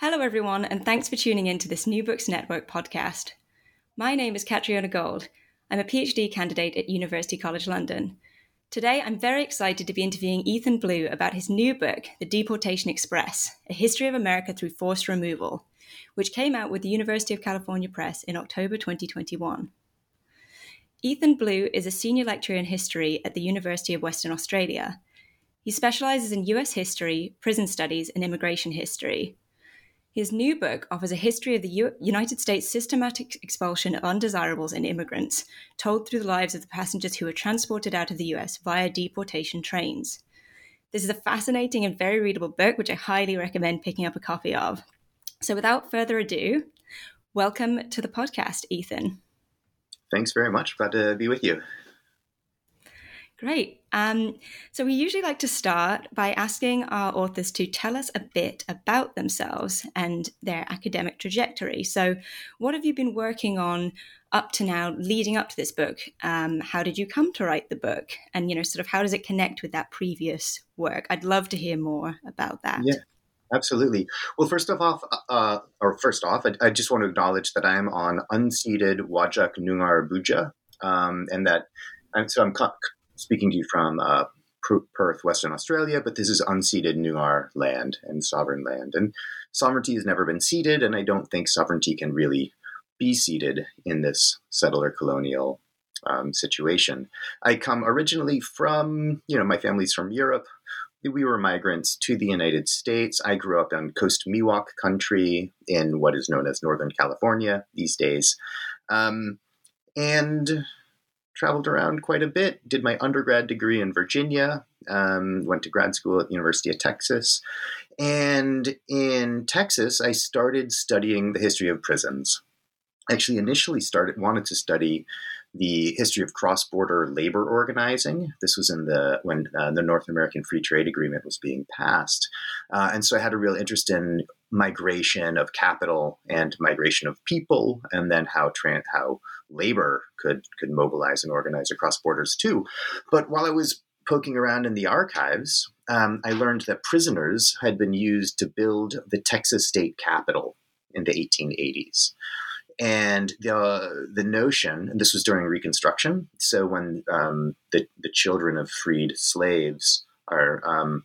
Hello, everyone, and thanks for tuning in to this New Books Network podcast. My name is Catriona Gold. I'm a PhD candidate at University College London. Today, I'm very excited to be interviewing Ethan Blue about his new book, The Deportation Express A History of America Through Forced Removal, which came out with the University of California Press in October 2021. Ethan Blue is a senior lecturer in history at the University of Western Australia. He specializes in US history, prison studies, and immigration history. His new book offers a history of the U- United States' systematic expulsion of undesirables and immigrants, told through the lives of the passengers who were transported out of the US via deportation trains. This is a fascinating and very readable book, which I highly recommend picking up a copy of. So, without further ado, welcome to the podcast, Ethan. Thanks very much. Glad to be with you. Great. Um, so, we usually like to start by asking our authors to tell us a bit about themselves and their academic trajectory. So, what have you been working on up to now, leading up to this book? Um, how did you come to write the book? And, you know, sort of how does it connect with that previous work? I'd love to hear more about that. Yeah. Absolutely. Well, first off, uh, or first off, I, I, just want to acknowledge that I am on unceded Wajak Noongar Boodja, um, and that, and so I'm speaking to you from uh, Perth, Western Australia, but this is unceded Noongar land and sovereign land. And sovereignty has never been ceded, and I don't think sovereignty can really be ceded in this settler colonial um, situation. I come originally from, you know, my family's from Europe. We were migrants to the United States. I grew up on Coast Miwok country in what is known as Northern California these days. Um, and traveled around quite a bit. Did my undergrad degree in Virginia. Um, went to grad school at the University of Texas. And in Texas, I started studying the history of prisons. Actually, initially started wanted to study the history of cross-border labor organizing. This was in the when uh, the North American Free Trade Agreement was being passed, uh, and so I had a real interest in migration of capital and migration of people, and then how tra- how labor could could mobilize and organize across borders too. But while I was poking around in the archives, um, I learned that prisoners had been used to build the Texas state capitol in the 1880s. And the the notion, and this was during Reconstruction, so when um, the the children of freed slaves are um,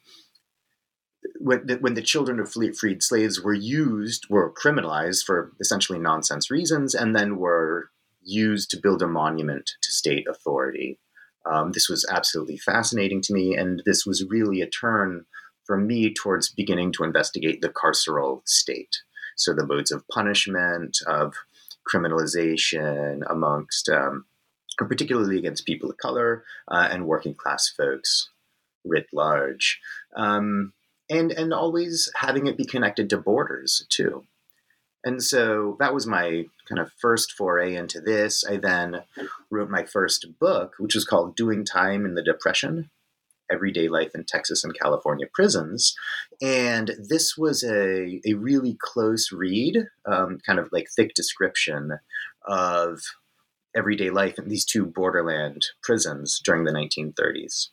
when the, when the children of freed slaves were used, were criminalized for essentially nonsense reasons, and then were used to build a monument to state authority. Um, this was absolutely fascinating to me, and this was really a turn for me towards beginning to investigate the carceral state. So the modes of punishment, of criminalization amongst, um, particularly against people of color uh, and working class folks writ large. Um, and and always having it be connected to borders too. And so that was my kind of first foray into this. I then wrote my first book, which was called Doing Time in the Depression Everyday Life in Texas and California Prisons. And this was a, a really close read, um, kind of like thick description of everyday life in these two borderland prisons during the 1930s.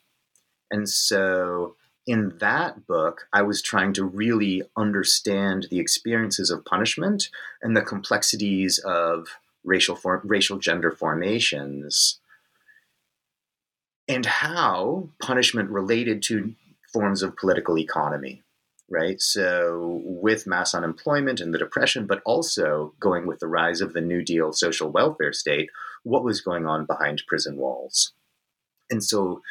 And so in that book, I was trying to really understand the experiences of punishment and the complexities of racial form, racial gender formations, and how punishment related to forms of political economy. right? So, with mass unemployment and the depression, but also going with the rise of the New Deal social welfare state, what was going on behind prison walls? And so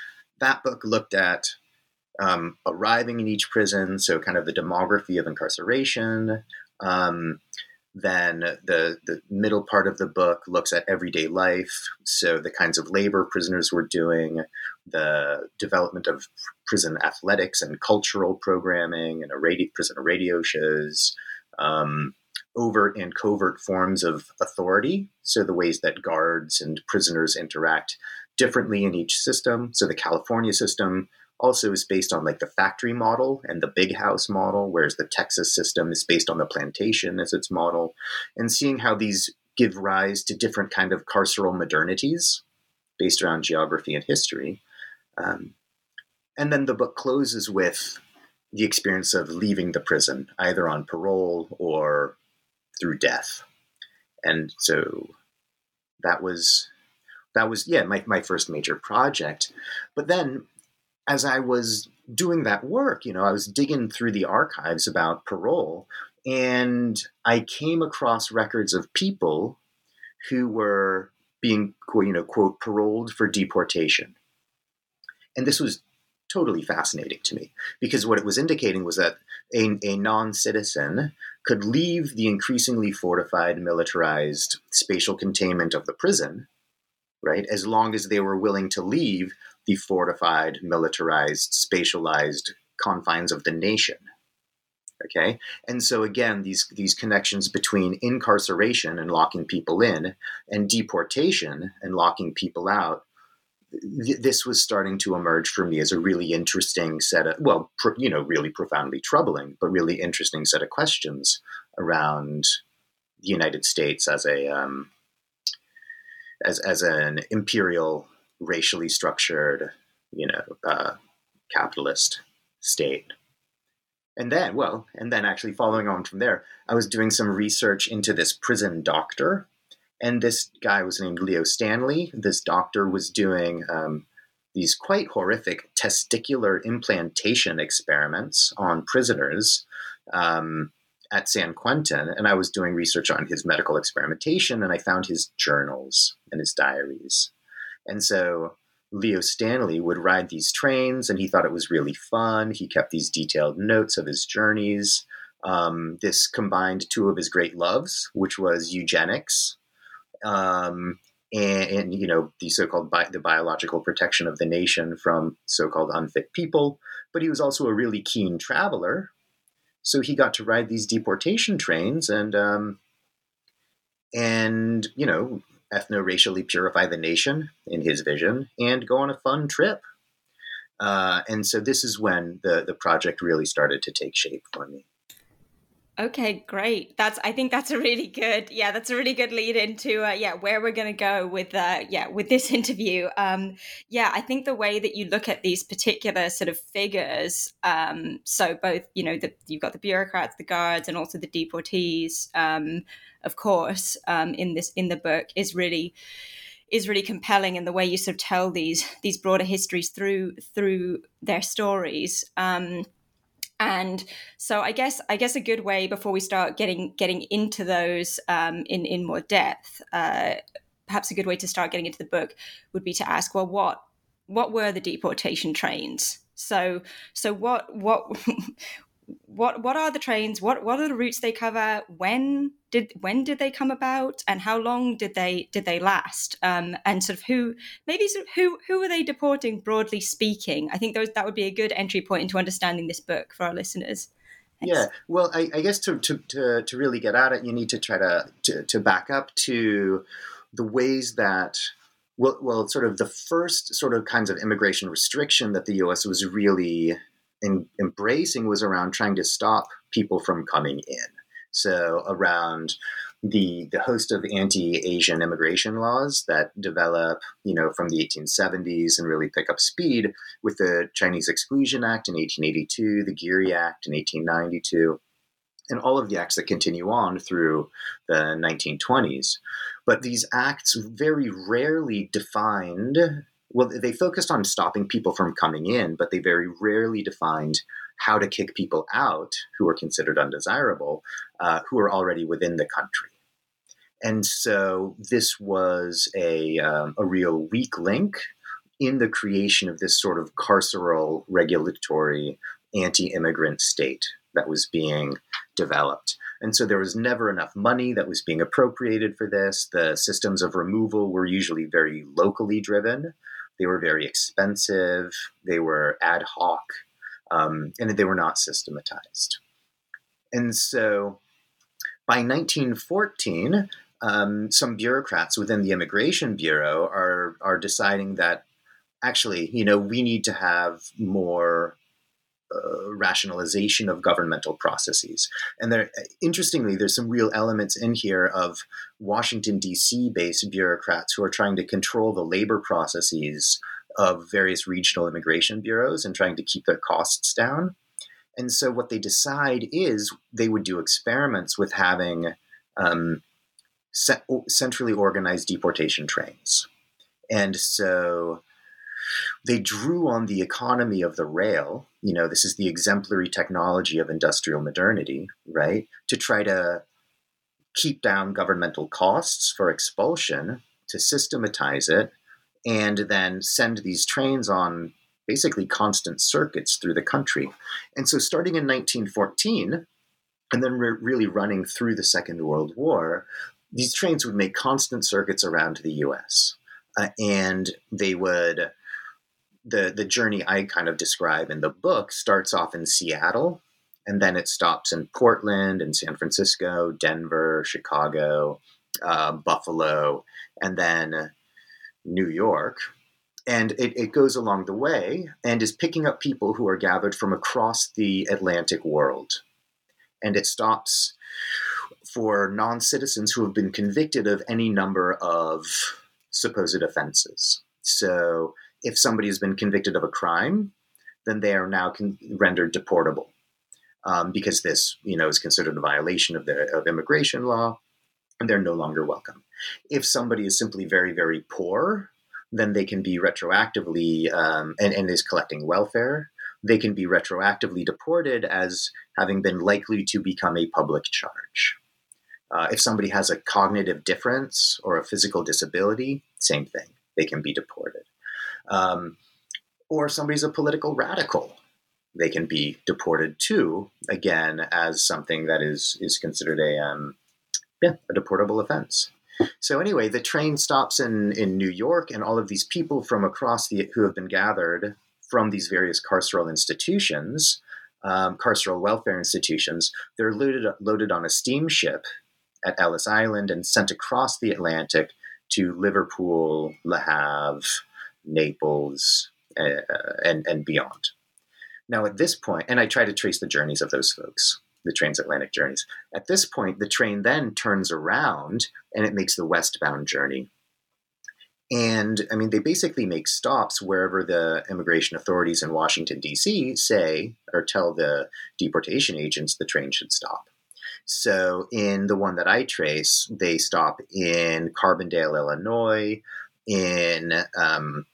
that book looked at um, arriving in each prison, so kind of the demography of incarceration. Um, then the, the middle part of the book looks at everyday life, so the kinds of labor prisoners were doing, the development of prison athletics and cultural programming, and a radio, prison radio shows, um, overt and covert forms of authority, so the ways that guards and prisoners interact differently in each system. So the California system also is based on like the factory model and the big house model, whereas the Texas system is based on the plantation as its model, and seeing how these give rise to different kind of carceral modernities based around geography and history. Um, and then the book closes with the experience of leaving the prison, either on parole or through death. And so that was that was yeah my, my first major project but then as I was doing that work, you know, I was digging through the archives about parole and I came across records of people who were being, you know, quote, paroled for deportation. And this was totally fascinating to me because what it was indicating was that a, a non citizen could leave the increasingly fortified, militarized spatial containment of the prison, right, as long as they were willing to leave the fortified, militarized, spatialized confines of the nation. Okay, and so again, these these connections between incarceration and locking people in, and deportation and locking people out. Th- this was starting to emerge for me as a really interesting set of, well, you know, really profoundly troubling, but really interesting set of questions around the United States as a um, as as an imperial racially structured, you know, uh, capitalist state. And then, well, and then actually following on from there, I was doing some research into this prison doctor. And this guy was named Leo Stanley. This doctor was doing um, these quite horrific testicular implantation experiments on prisoners um, at San Quentin. And I was doing research on his medical experimentation, and I found his journals and his diaries. And so Leo Stanley would ride these trains, and he thought it was really fun. He kept these detailed notes of his journeys. Um, this combined two of his great loves, which was eugenics um, and, and, you know the so-called bi- the biological protection of the nation from so-called unfit people. But he was also a really keen traveler, so he got to ride these deportation trains and um, and you know ethno-racially purify the nation in his vision and go on a fun trip. Uh, and so this is when the the project really started to take shape for me. Okay, great. That's I think that's a really good yeah, that's a really good lead into uh, yeah where we're going to go with uh, yeah with this interview. Um, yeah, I think the way that you look at these particular sort of figures, um, so both you know the, you've got the bureaucrats, the guards, and also the deportees. Um, of course, um, in this in the book is really is really compelling in the way you sort of tell these these broader histories through through their stories. Um, and so I guess I guess a good way before we start getting getting into those um, in in more depth, uh, perhaps a good way to start getting into the book would be to ask, well, what what were the deportation trains? So so what what what what are the trains? What what are the routes they cover? When did when did they come about? And how long did they did they last? Um, and sort of who maybe sort of who who are they deporting broadly speaking? I think those that would be a good entry point into understanding this book for our listeners. Thanks. Yeah, well, I, I guess to, to, to, to, really get at it, you need to try to, to, to back up to the ways that well, well, sort of the first sort of kinds of immigration restriction that the U.S. was really in, embracing was around trying to stop people from coming in. So around the the host of anti-Asian immigration laws that develop, you know, from the 1870s and really pick up speed with the Chinese Exclusion Act in 1882, the Geary Act in 1892, and all of the acts that continue on through the 1920s. But these acts very rarely defined well, they focused on stopping people from coming in, but they very rarely defined how to kick people out who are considered undesirable, uh, who are already within the country. And so this was a, um, a real weak link in the creation of this sort of carceral regulatory anti immigrant state that was being developed. And so there was never enough money that was being appropriated for this. The systems of removal were usually very locally driven, they were very expensive, they were ad hoc, um, and they were not systematized. And so by 1914, um, some bureaucrats within the Immigration Bureau are, are deciding that actually, you know, we need to have more uh, rationalization of governmental processes. And there, interestingly, there's some real elements in here of Washington D.C. based bureaucrats who are trying to control the labor processes of various regional immigration bureaus and trying to keep their costs down. And so, what they decide is they would do experiments with having um, centrally organized deportation trains. And so they drew on the economy of the rail. You know, this is the exemplary technology of industrial modernity, right? To try to keep down governmental costs for expulsion, to systematize it, and then send these trains on basically constant circuits through the country. And so, starting in 1914, and then re- really running through the Second World War, these trains would make constant circuits around the US. Uh, and they would the the journey I kind of describe in the book starts off in Seattle, and then it stops in Portland and San Francisco, Denver, Chicago, uh, Buffalo, and then New York. And it, it goes along the way and is picking up people who are gathered from across the Atlantic world. And it stops for non citizens who have been convicted of any number of supposed offenses. So if somebody has been convicted of a crime, then they are now con- rendered deportable um, because this, you know, is considered a violation of the of immigration law, and they're no longer welcome. If somebody is simply very very poor, then they can be retroactively um, and, and is collecting welfare. They can be retroactively deported as having been likely to become a public charge. Uh, if somebody has a cognitive difference or a physical disability, same thing. They can be deported um, or somebody's a political radical. They can be deported too, again, as something that is is considered a um, yeah a deportable offense. So anyway, the train stops in in New York, and all of these people from across the who have been gathered from these various carceral institutions, um, carceral welfare institutions, they're loaded loaded on a steamship at Ellis Island and sent across the Atlantic to Liverpool, Le Havre, Naples, uh, and and beyond. Now, at this point, and I try to trace the journeys of those folks, the transatlantic journeys. At this point, the train then turns around and it makes the westbound journey. And I mean, they basically make stops wherever the immigration authorities in Washington, D.C. say or tell the deportation agents the train should stop. So, in the one that I trace, they stop in Carbondale, Illinois, in um,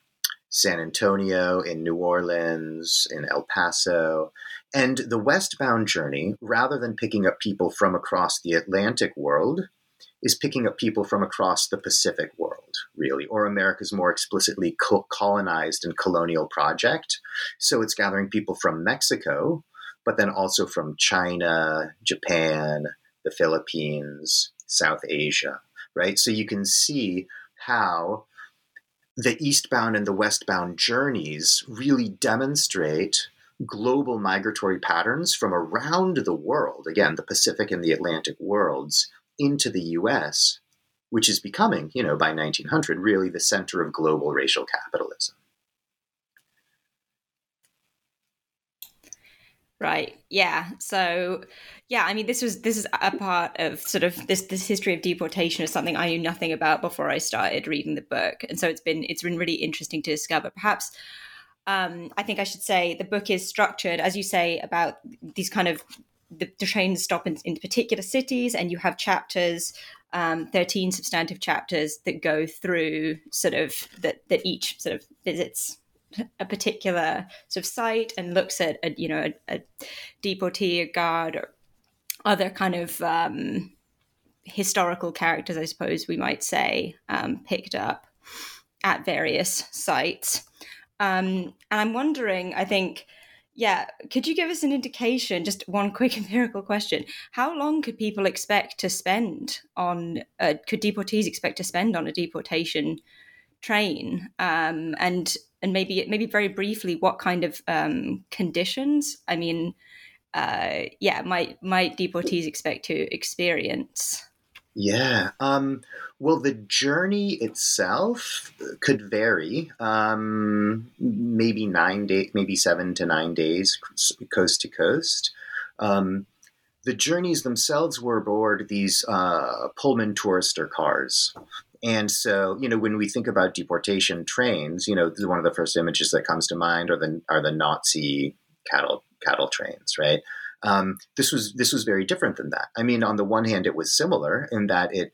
San Antonio, in New Orleans, in El Paso. And the westbound journey, rather than picking up people from across the Atlantic world, is picking up people from across the Pacific world, really, or America's more explicitly colonized and colonial project. So it's gathering people from Mexico, but then also from China, Japan, the Philippines, South Asia, right? So you can see how the eastbound and the westbound journeys really demonstrate global migratory patterns from around the world, again, the Pacific and the Atlantic worlds, into the US, which is becoming, you know, by 1900, really the center of global racial capitalism. Right. Yeah. So, yeah, I mean, this was this is a part of sort of this this history of deportation is something I knew nothing about before I started reading the book, and so it's been it's been really interesting to discover. Perhaps, um, I think I should say the book is structured, as you say, about these kind of the, the trains stop in, in particular cities, and you have chapters um, 13 substantive chapters that go through sort of that that each sort of visits a particular sort of site and looks at a, you know a, a deportee, a guard, or other kind of um, historical characters, I suppose we might say, um, picked up at various sites. Um, and I'm wondering, I think, yeah, could you give us an indication, just one quick empirical question? How long could people expect to spend on, uh, could deportees expect to spend on a deportation train? Um, and and maybe maybe very briefly, what kind of um, conditions? I mean, uh, yeah, might might deportees expect to experience? Yeah. Um, well, the journey itself could vary. Um, maybe nine days, maybe seven to nine days, coast to coast. Um, the journeys themselves were aboard these uh, Pullman tourister cars. And so, you know, when we think about deportation trains, you know, one of the first images that comes to mind are the are the Nazi cattle cattle trains, right? Um, this was this was very different than that. I mean, on the one hand, it was similar in that it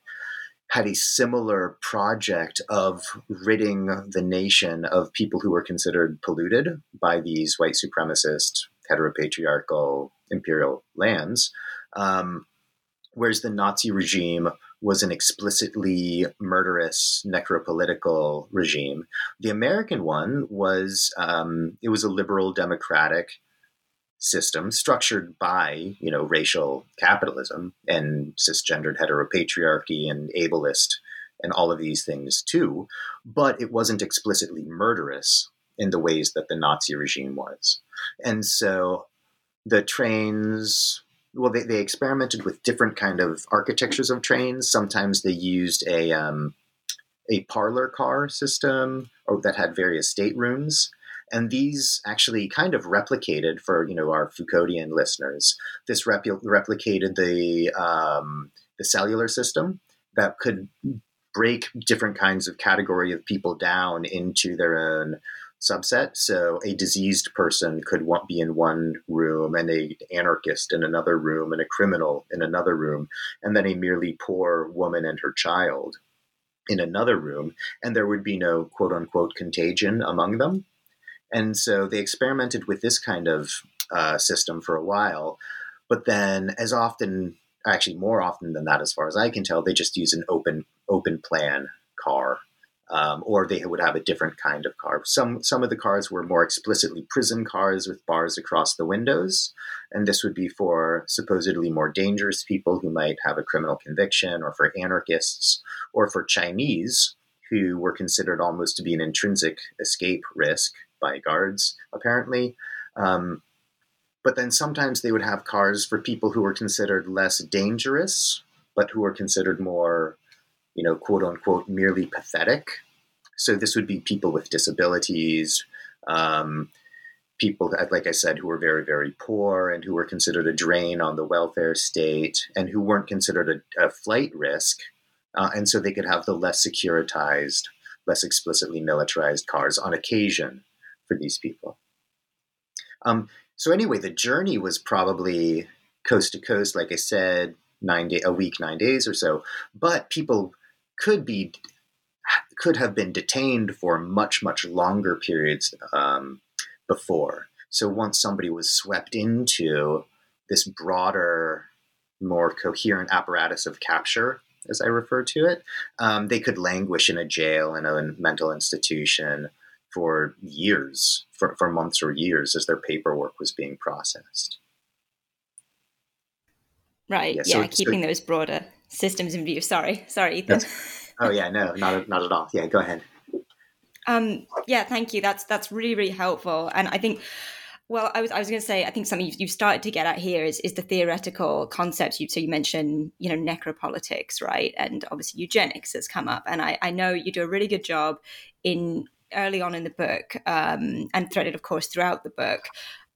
had a similar project of ridding the nation of people who were considered polluted by these white supremacist, heteropatriarchal imperial lands. Um, whereas the Nazi regime was an explicitly murderous necropolitical regime. The American one was um, it was a liberal democratic system structured by you know racial capitalism and cisgendered heteropatriarchy and ableist and all of these things too but it wasn't explicitly murderous in the ways that the nazi regime was and so the trains well they, they experimented with different kind of architectures of trains sometimes they used a um, a parlor car system or that had various staterooms and these actually kind of replicated for you know our Foucauldian listeners. This replicated the um, the cellular system that could break different kinds of category of people down into their own subset. So a diseased person could be in one room, and a anarchist in another room, and a criminal in another room, and then a merely poor woman and her child in another room, and there would be no quote unquote contagion among them. And so they experimented with this kind of uh, system for a while. But then, as often, actually more often than that, as far as I can tell, they just use an open open plan car, um, or they would have a different kind of car. Some some of the cars were more explicitly prison cars with bars across the windows, and this would be for supposedly more dangerous people who might have a criminal conviction, or for anarchists, or for Chinese who were considered almost to be an intrinsic escape risk by guards, apparently. Um, but then sometimes they would have cars for people who were considered less dangerous, but who were considered more, you know, quote unquote, merely pathetic. So this would be people with disabilities, um, people, that, like I said, who were very, very poor and who were considered a drain on the welfare state and who weren't considered a, a flight risk. Uh, and so they could have the less securitized, less explicitly militarized cars on occasion for these people. Um, so anyway, the journey was probably coast to coast, like I said, nine day a week, nine days or so. But people could be could have been detained for much much longer periods um, before. So once somebody was swept into this broader, more coherent apparatus of capture, as I refer to it, um, they could languish in a jail in a mental institution for years, for, for months or years, as their paperwork was being processed. Right. Yeah. yeah so, keeping so, those broader systems in view. Sorry. Sorry, Ethan. oh yeah. No, not not at all. Yeah. Go ahead. Um. Yeah. Thank you. That's that's really really helpful. And I think. Well, I was I was going to say I think something you've, you've, started to get at here is is the theoretical concepts. You, so you mentioned you know necropolitics, right, and obviously eugenics has come up, and I, I know you do a really good job in early on in the book um, and threaded, of course, throughout the book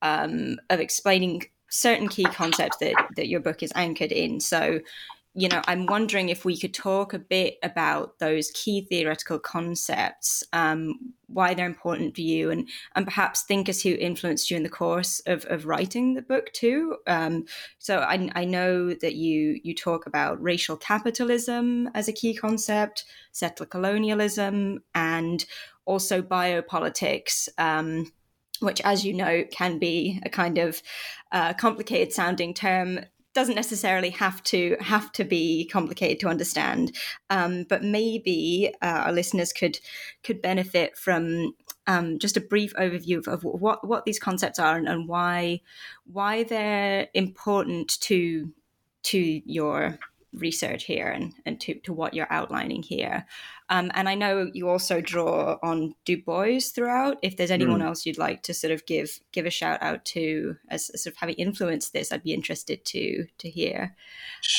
um, of explaining certain key concepts that, that your book is anchored in. So, you know, I'm wondering if we could talk a bit about those key theoretical concepts, um, why they're important for you, and and perhaps thinkers who influenced you in the course of, of writing the book too. Um, so I, I know that you you talk about racial capitalism as a key concept, settler colonialism, and also biopolitics. Um, which, as you know, can be a kind of uh, complicated sounding term doesn't necessarily have to have to be complicated to understand, um, but maybe uh, our listeners could could benefit from um, just a brief overview of, of, what what these concepts are and, and why why they're important to to your research here and, and to, to what you're outlining here. Um, and I know you also draw on Du Bois throughout. If there's anyone mm. else you'd like to sort of give give a shout out to as, as sort of having influenced this, I'd be interested to to hear.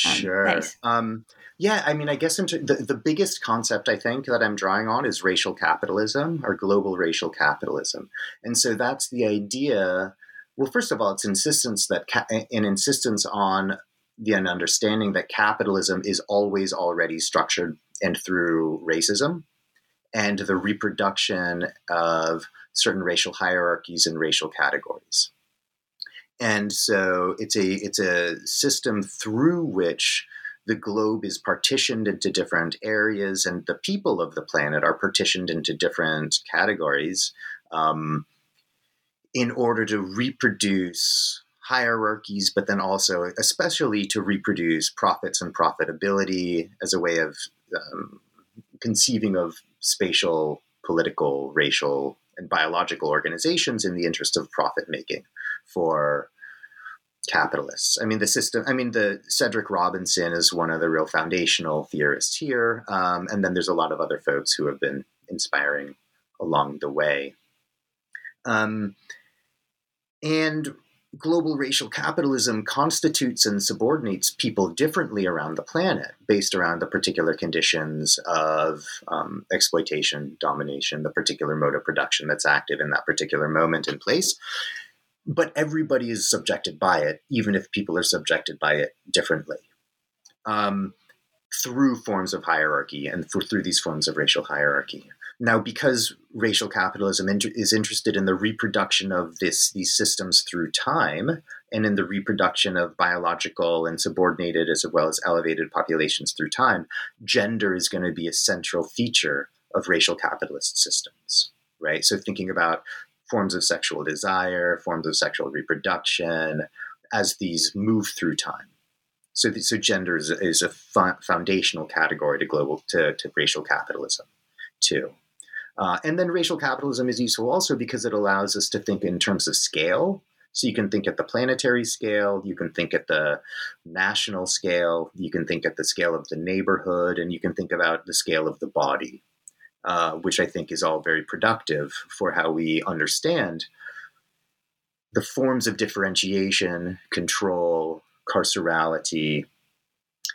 Um, sure. Um, yeah, I mean, I guess the, the biggest concept I think that I'm drawing on is racial capitalism or global racial capitalism. And so that's the idea. Well, first of all, it's insistence that ca- an insistence on the understanding that capitalism is always already structured and through racism and the reproduction of certain racial hierarchies and racial categories. And so it's a it's a system through which the globe is partitioned into different areas, and the people of the planet are partitioned into different categories um, in order to reproduce hierarchies, but then also, especially to reproduce profits and profitability as a way of um, conceiving of spatial, political, racial, and biological organizations in the interest of profit making for capitalists. I mean, the system, I mean, the Cedric Robinson is one of the real foundational theorists here. Um, and then there's a lot of other folks who have been inspiring along the way. Um, and global racial capitalism constitutes and subordinates people differently around the planet based around the particular conditions of um, exploitation, domination, the particular mode of production that's active in that particular moment and place. But everybody is subjected by it, even if people are subjected by it differently. Um, through forms of hierarchy and for, through these forms of racial hierarchy. Now, because racial capitalism inter- is interested in the reproduction of this these systems through time, and in the reproduction of biological and subordinated as well as elevated populations through time, gender is going to be a central feature of racial capitalist systems, right? So, thinking about forms of sexual desire, forms of sexual reproduction, as these move through time. So, so gender is, is a foundational category to global to, to racial capitalism, too. Uh, and then racial capitalism is useful also because it allows us to think in terms of scale. So you can think at the planetary scale, you can think at the national scale, you can think at the scale of the neighborhood, and you can think about the scale of the body, uh, which I think is all very productive for how we understand the forms of differentiation, control, carcerality,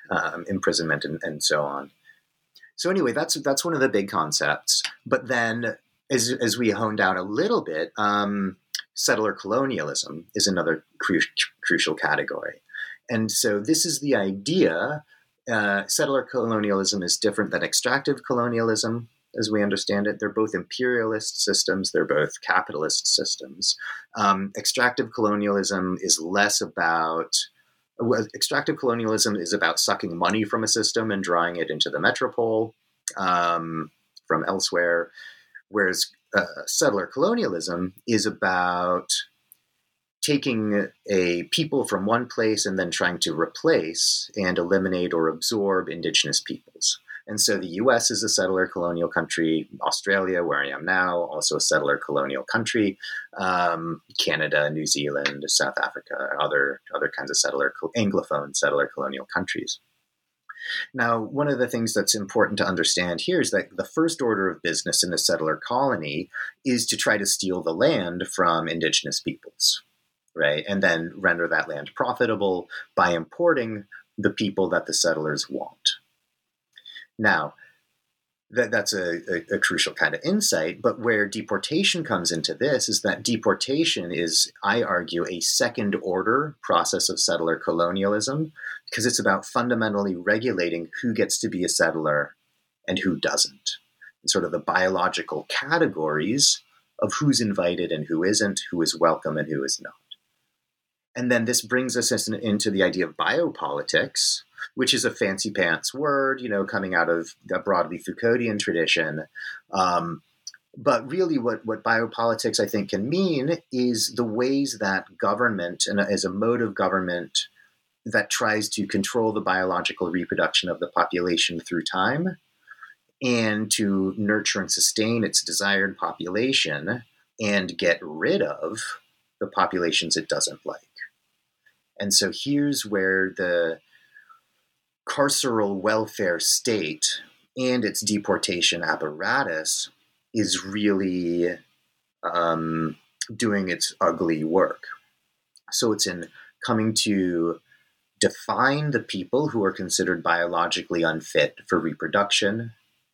um, imprisonment, and, and so on. So anyway, that's that's one of the big concepts. But then, as as we hone down a little bit, um, settler colonialism is another cru- crucial category. And so this is the idea. Uh, settler colonialism is different than extractive colonialism, as we understand it. They're both imperialist systems, they're both capitalist systems. Um, extractive colonialism is less about extractive colonialism is about sucking money from a system and drawing it into the metropole um, from elsewhere, whereas uh, settler colonialism is about taking a people from one place and then trying to replace and eliminate or absorb indigenous peoples. And so the US is a settler colonial country. Australia, where I am now, also a settler colonial country. Um, Canada, New Zealand, South Africa, other, other kinds of settler, Anglophone settler colonial countries. Now, one of the things that's important to understand here is that the first order of business in a settler colony is to try to steal the land from indigenous peoples, right? And then render that land profitable by importing the people that the settlers want. Now, that that's a, a, a, crucial kind of insight. But where deportation comes into this is that deportation is, I argue, a second order process of settler colonialism because it's about fundamentally regulating who gets to be a settler and who doesn't. And sort of the biological categories of who's invited and who isn't, who is welcome and who is not. And then this brings us into the idea of biopolitics, which is a fancy pants word, you know, coming out of the broadly Foucauldian tradition. Um, but really, what, what biopolitics I think can mean is the ways that government, and as a mode of government that tries to control the biological reproduction of the population through time and to nurture and sustain its desired population and get rid of the populations it doesn't like. And so here's where the carceral welfare state and its deportation apparatus is really um, doing its ugly work. So it's in coming to define the people who are considered biologically unfit for reproduction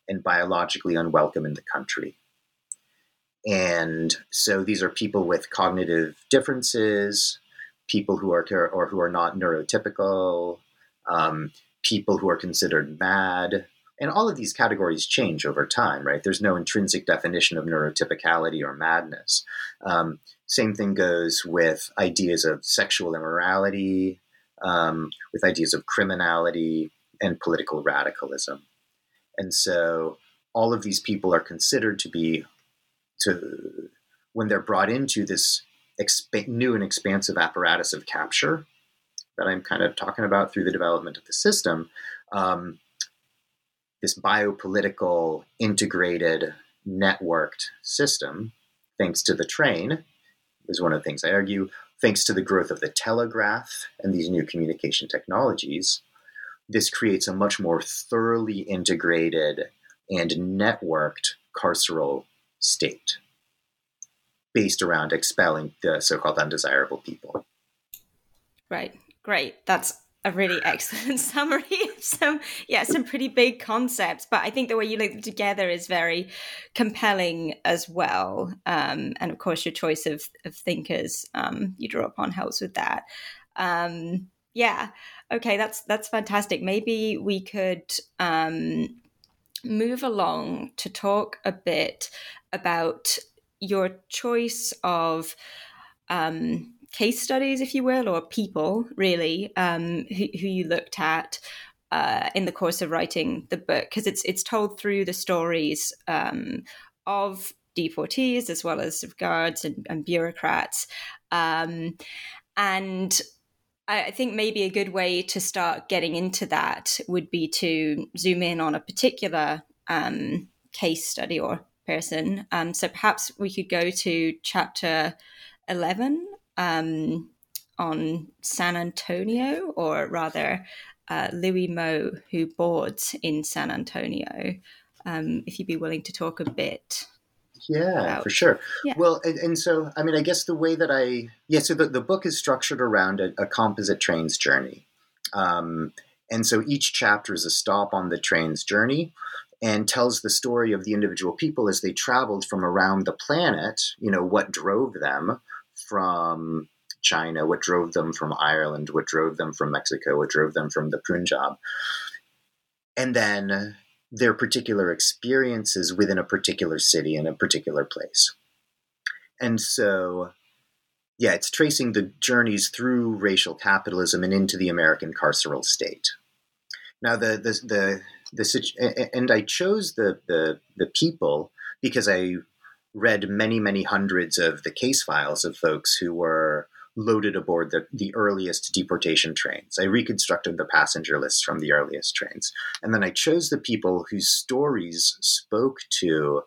and biologically unwelcome in the country. And so these are people with cognitive differences, people who are or who are not neurotypical, um, people who are considered mad. And all of these categories change over time, right? There's no intrinsic definition of neurotypicality or madness. Um, same thing goes with ideas of sexual immorality, um, with ideas of criminality and political radicalism. And so all of these people are considered to be, to when they're brought into this exp- new and expansive apparatus of capture, that I'm kind of talking about through the development of the system, um, this biopolitical, integrated, networked system, thanks to the train, is one of the things I argue, thanks to the growth of the telegraph and these new communication technologies, this creates a much more thoroughly integrated and networked carceral state based around expelling the so called undesirable people. Right. Great. That's a really excellent summary of some yeah some pretty big concepts but i think the way you link them together is very compelling as well. Um, and of course your choice of, of thinkers um, you draw upon helps with that. Um, yeah. Okay that's that's fantastic. Maybe we could um, move along to talk a bit about your choice of um, case studies, if you will, or people really um, who, who, you looked at uh, in the course of writing the book, because it's it's told through the stories um, of deportees as well as of guards and, and bureaucrats, um, and I think maybe a good way to start getting into that would be to zoom in on a particular um, case study or person. Um, so perhaps we could go to chapter 11 um, on San Antonio, or rather, uh, Louis Mo, who boards in San Antonio. Um, if you'd be willing to talk a bit. Yeah, about, for sure. Yeah. Well, and, and, so, I mean, I guess the way that I, yeah, so the, the book is structured around a, a composite train's journey. Um, and so each chapter is a stop on the train's journey and tells the story of the individual people as they traveled from around the planet, you know, what drove them, from China, what drove them from Ireland, what drove them from Mexico, what drove them from the Punjab. And then their particular experiences within a particular city in a particular place. And so, yeah, it's tracing the journeys through racial capitalism and into the American carceral state. Now, the the the, the and I chose the the the people because I read many, many hundreds of the case files of folks who were loaded aboard the, the earliest deportation trains. I reconstructed the passenger lists from the earliest trains. And then I chose the people whose stories spoke to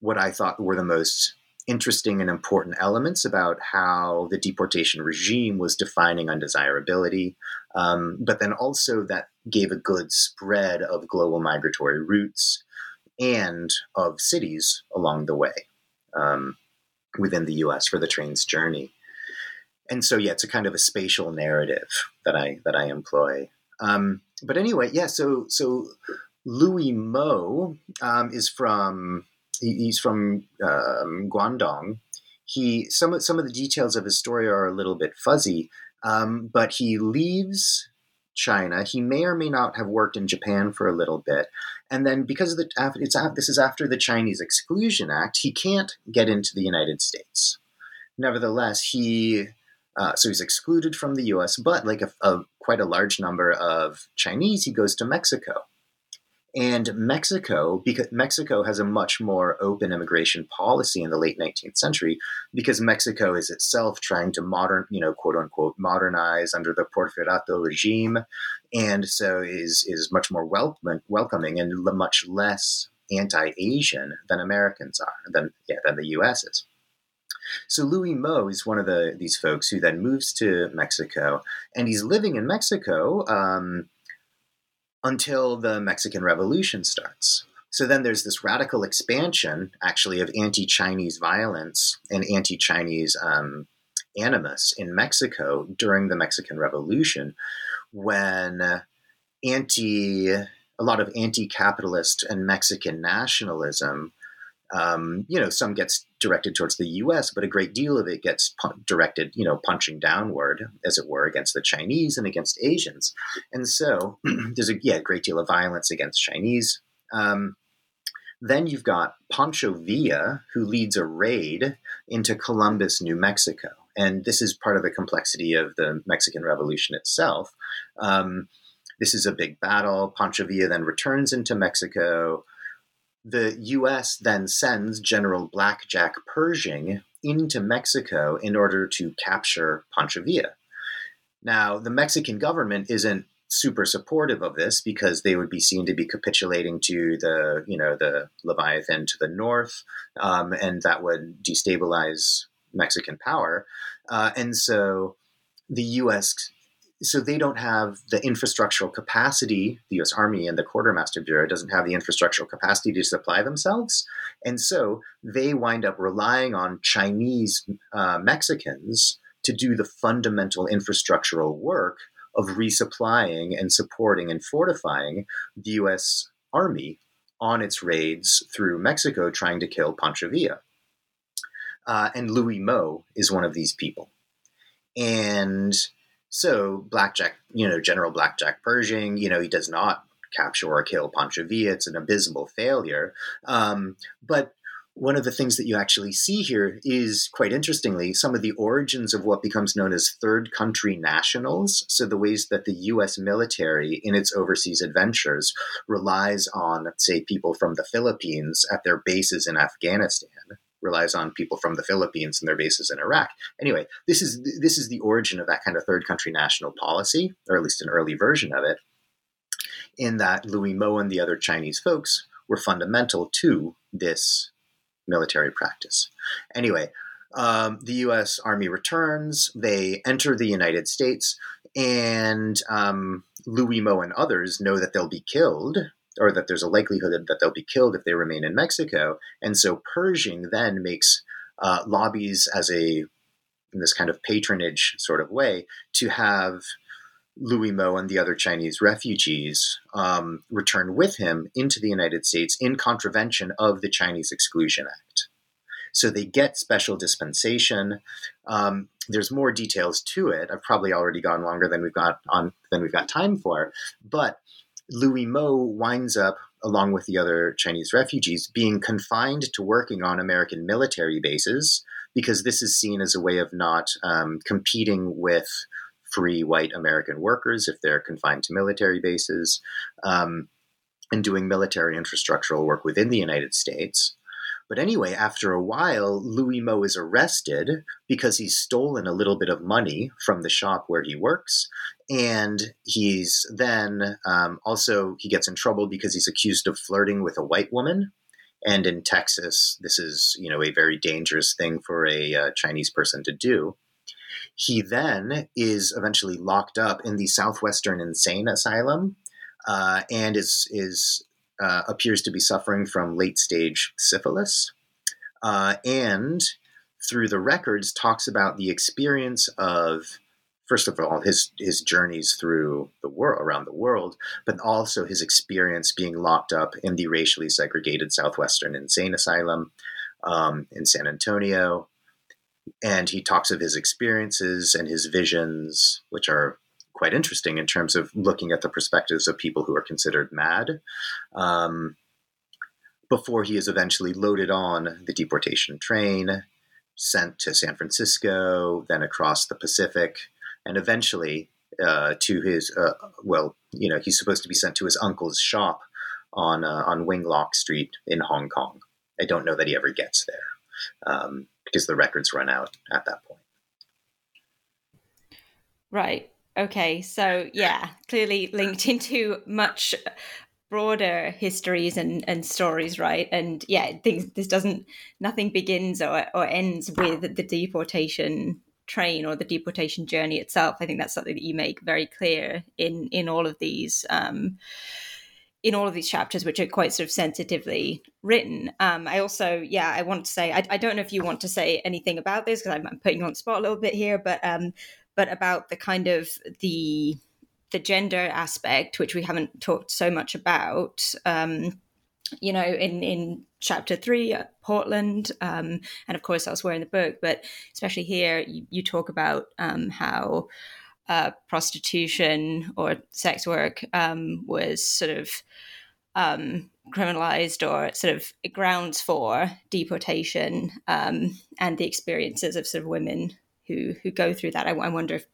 what I thought were the most interesting and important elements about how the deportation regime was defining undesirability, um, but then also that gave a good spread of global migratory routes and of cities along the way um, within the U.S. for the train's journey. And so, yeah, it's a kind of a spatial narrative that I that I employ. Um, but anyway, yeah. So so Louis Mo um, is from he, he's from um, Guangdong. He some of some of the details of his story are a little bit fuzzy, um, but he leaves China. He may or may not have worked in Japan for a little bit, and then because of the it's this is after the Chinese Exclusion Act, he can't get into the United States. Nevertheless, he uh, so he's excluded from the U.S., but like a, a quite a large number of Chinese, he goes to Mexico and Mexico, because Mexico has a much more open immigration policy in the late 19th century, because Mexico is itself trying to modern, you know, quote unquote, modernize under the Porfiriato regime, and so is is much more welcoming, welcoming and much less anti-Asian than Americans are, than yeah, than the U.S. is. So Louis Mo is one of the these folks who then moves to Mexico, and he's living in Mexico. Um, until the Mexican Revolution starts. So then there's this radical expansion, actually, of anti Chinese violence and anti Chinese um, animus in Mexico during the Mexican Revolution when anti a lot of anti-capitalist and Mexican nationalism um, you know, some gets directed towards the U.S., but a great deal of it gets directed, you know, punching downward, as it were, against the Chinese and against Asians. And so there's a yeah, great deal of violence against Chinese. Um, then you've got Pancho Villa, who leads a raid into Columbus, New Mexico. And this is part of the complexity of the Mexican Revolution itself. Um, this is a big battle. Pancho Villa then returns into Mexico the US then sends General Blackjack Pershing into Mexico in order to capture Pancho Villa. Now, the Mexican government isn't super supportive of this because they would be seen to be capitulating to the you know the Leviathan to the north, um, and that would destabilize Mexican power. Uh, and so the U.S so they don't have the infrastructural capacity the us army and the quartermaster bureau doesn't have the infrastructural capacity to supply themselves. And so they wind up relying on chinese uh, mexicans to do the fundamental infrastructural work of resupplying and supporting and fortifying the us army on its raids through mexico trying to kill pancho villa. Uh, and louis mo is one of these people. And so Blackjack, you know, General Blackjack Pershing, you know, he does not capture or kill Pancho Villa. It's an abysmal failure. Um, but one of the things that you actually see here is quite interestingly some of the origins of what becomes known as third country nationals. So, the ways that the US military in its overseas adventures relies on, say, people from the Philippines at their bases in Afghanistan relies on people from the Philippines and their bases in Iraq. Anyway, this is this is the origin of that kind of third country national policy, or at least an early version of it. In that Louis Mo and the other Chinese folks were fundamental to this military practice. Anyway, um, the U.S. Army returns. They enter the United States, and um, Louis Mo and others know that they'll be killed or that there's a likelihood that they'll be killed if they remain in Mexico. And so Pershing then makes uh, lobbies as a in this kind of patronage sort of way to have Louis Mo and the other Chinese refugees um, return with him into the United States in contravention of the Chinese Exclusion Act. So they get special dispensation. Um, there's more details to it. I've probably already gone longer than we've got on than we've got time for, but Louis Mo winds up, along with the other Chinese refugees, being confined to working on American military bases because this is seen as a way of not um, competing with free white American workers if they're confined to military bases um, and doing military infrastructural work within the United States. But anyway, after a while, Louis Mo is arrested because he's stolen a little bit of money from the shop where he works. And he's then um, also, he gets in trouble because he's accused of flirting with a white woman. And in Texas, this is, you know, a very dangerous thing for a uh, Chinese person to do. He then is eventually locked up in the Southwestern Insane Asylum uh, and is is uh, appears to be suffering from late stage syphilis, uh, and through the records talks about the experience of first of all his his journeys through the world around the world, but also his experience being locked up in the racially segregated Southwestern Insane Asylum um, in San Antonio. And he talks of his experiences and his visions, which are quite interesting in terms of looking at the perspectives of people who are considered mad. Um, before he is eventually loaded on the deportation train, sent to San Francisco, then across the Pacific, and eventually uh, to his uh, well, you know, he's supposed to be sent to his uncle's shop on uh, on Wing Lok Street in Hong Kong. I don't know that he ever gets there um, because the records run out at that point. Right. Okay. So yeah, clearly linked into much broader histories and, and stories, right? And yeah, things this doesn't nothing begins or, or ends with the deportation train or the deportation journey itself. I think that's something that you make very clear in in all of these um, in all of these chapters, which are quite sort of sensitively written. Um, I also, yeah, I want to say, I, I, don't know if you want to say anything about this because I'm, I'm, putting you on the spot a little bit here, but um, but about the kind of the the gender aspect, which we haven't talked so much about. Um, you know, in in chapter three, Portland, um, and of course elsewhere in the book, but especially here, you, you talk about um, how uh, prostitution or sex work um, was sort of um, criminalized or sort of grounds for deportation um, and the experiences of sort of women who who go through that. I, I wonder if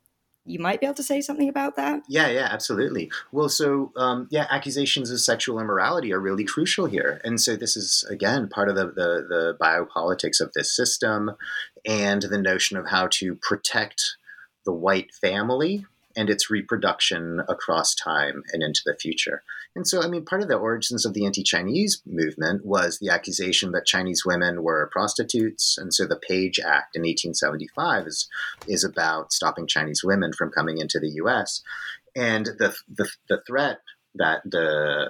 you might be able to say something about that. Yeah, yeah, absolutely. Well, so um, yeah, accusations of sexual immorality are really crucial here, and so this is again part of the, the the biopolitics of this system, and the notion of how to protect the white family and its reproduction across time and into the future. And so, I mean, part of the origins of the anti Chinese movement was the accusation that Chinese women were prostitutes. And so the Page Act in 1875 is, is about stopping Chinese women from coming into the US. And the, the, the threat that the,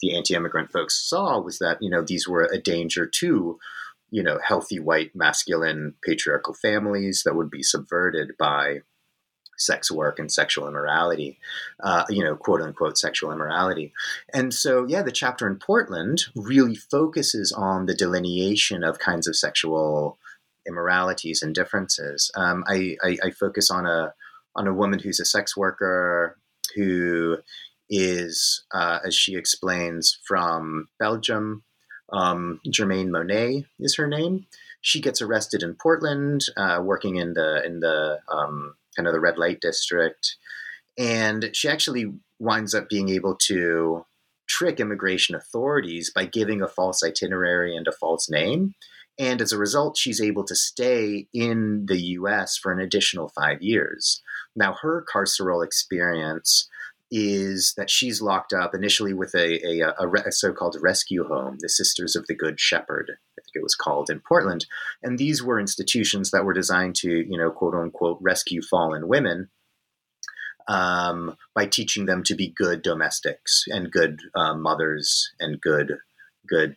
the anti immigrant folks saw was that, you know, these were a danger to you know, healthy white masculine patriarchal families that would be subverted by sex work and sexual immorality, uh, you know, quote unquote sexual immorality. And so, yeah, the chapter in Portland really focuses on the delineation of kinds of sexual immoralities and differences. Um, I, I, I, focus on a on a woman who's a sex worker who is, uh, as she explains, from Belgium. Um, Germaine Monet is her name. She gets arrested in Portland, uh, working in the in the um, kind of the red light district. And she actually winds up being able to trick immigration authorities by giving a false itinerary and a false name. And as a result, she's able to stay in the US for an additional five years. Now, her carceral experience is that she's locked up initially with a, a, a, a so called rescue home, the Sisters of the Good Shepherd I think it was called in Portland. And these were institutions that were designed to, you know, quote unquote, rescue fallen women um, by teaching them to be good domestics and good uh, mothers and good, good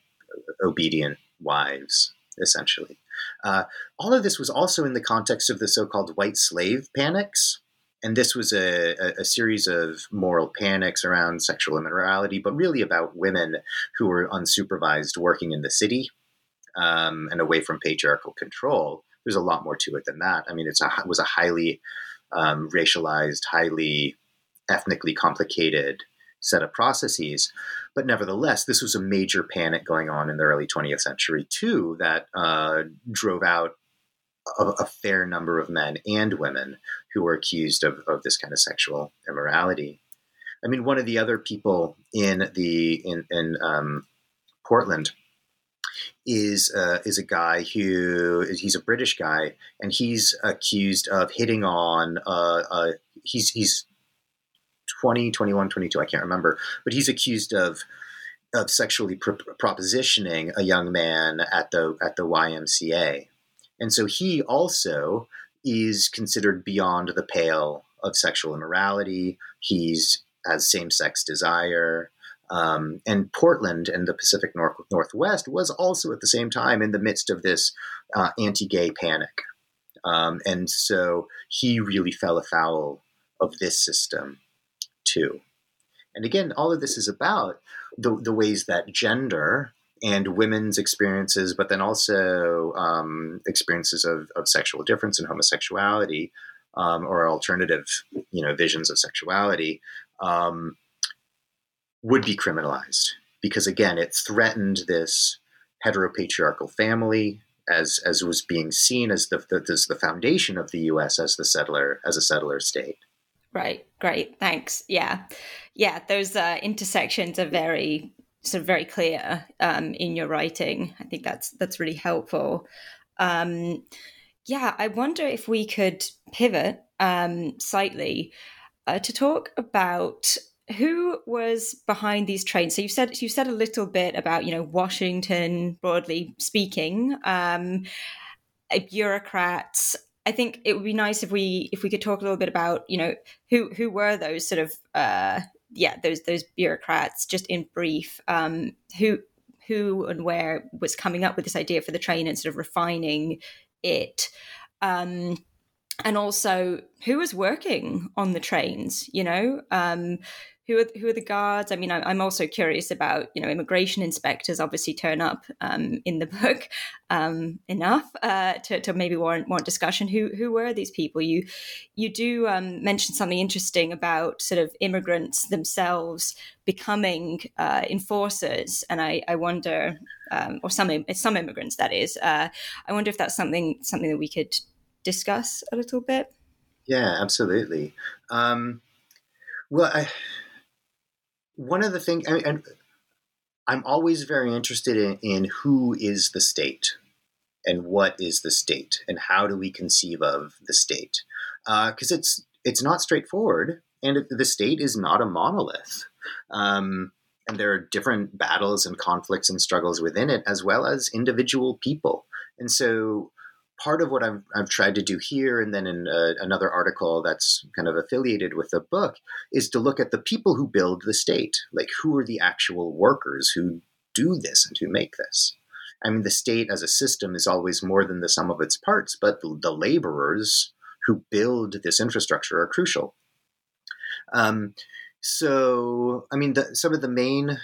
obedient wives, essentially. Uh, all of this was also in the context of the so-called white slave panics. And this was a, a, a, series of moral panics around sexual immorality, but really about women who were unsupervised working in the city um, and away from patriarchal control, there's a lot more to it than that. I mean, it's a, it was a highly um, racialized, highly ethnically complicated set of processes. But nevertheless, this was a major panic going on in the early 20th century, too, that uh, drove out a, a, fair number of men and women who were accused of, of this kind of sexual immorality. I mean, one of the other people in the in, in um, Portland is uh, is a guy who he's a British guy, and he's accused of hitting on. Uh, uh, he's he's 20, 21, 22, I can't remember, but he's accused of of sexually propositioning a young man at the at the YMCA, and so he also is considered beyond the pale of sexual immorality. He's has same sex desire. Um, and Portland and the Pacific Northwest was also at the same time in the midst of this uh, anti gay panic. Um, and so he really fell afoul of this system too. And again, all of this is about the, the ways that gender and women's experiences, but then also um, experiences of, of sexual difference and homosexuality um, or alternative, you know, visions of sexuality um, would be criminalized because again, it threatened this heteropatriarchal family as as was being seen as the, the as the foundation of the U.S. as the settler as a settler state. Right. Great. Thanks. Yeah. Yeah. Those uh, intersections are very sort of very clear um, in your writing. I think that's that's really helpful. Um, yeah. I wonder if we could pivot um, slightly uh, to talk about who was behind these trains? So you said you said a little bit about you know Washington broadly speaking, um, bureaucrats. I think it would be nice if we if we could talk a little bit about you know who who were those sort of uh, yeah those those bureaucrats just in brief um, who who and where was coming up with this idea for the train and sort of refining it. Um, and also who was working on the trains you know um, who are who are the guards? I mean, I'm also curious about you know immigration inspectors. Obviously, turn up um, in the book um, enough uh, to, to maybe warrant warrant discussion. Who who were these people? You you do um, mention something interesting about sort of immigrants themselves becoming uh, enforcers, and I I wonder, um, or some some immigrants that is. Uh, I wonder if that's something something that we could discuss a little bit. Yeah, absolutely. Um, well, I one of the things, and I'm always very interested in, in who is the state and what is the state and how do we conceive of the state. Because uh, it's it's not straightforward and the state is not a monolith. Um, and there are different battles and conflicts and struggles within it as well as individual people. And so part of what I've, I've tried to do here and then in uh, another article that's kind of affiliated with the book is to look at the people who build the state. Like who are the actual workers who do this and who make this? I mean the state as a system is always more than the sum of its parts but the, the laborers who build this infrastructure are crucial. Um, so i mean the, some of the main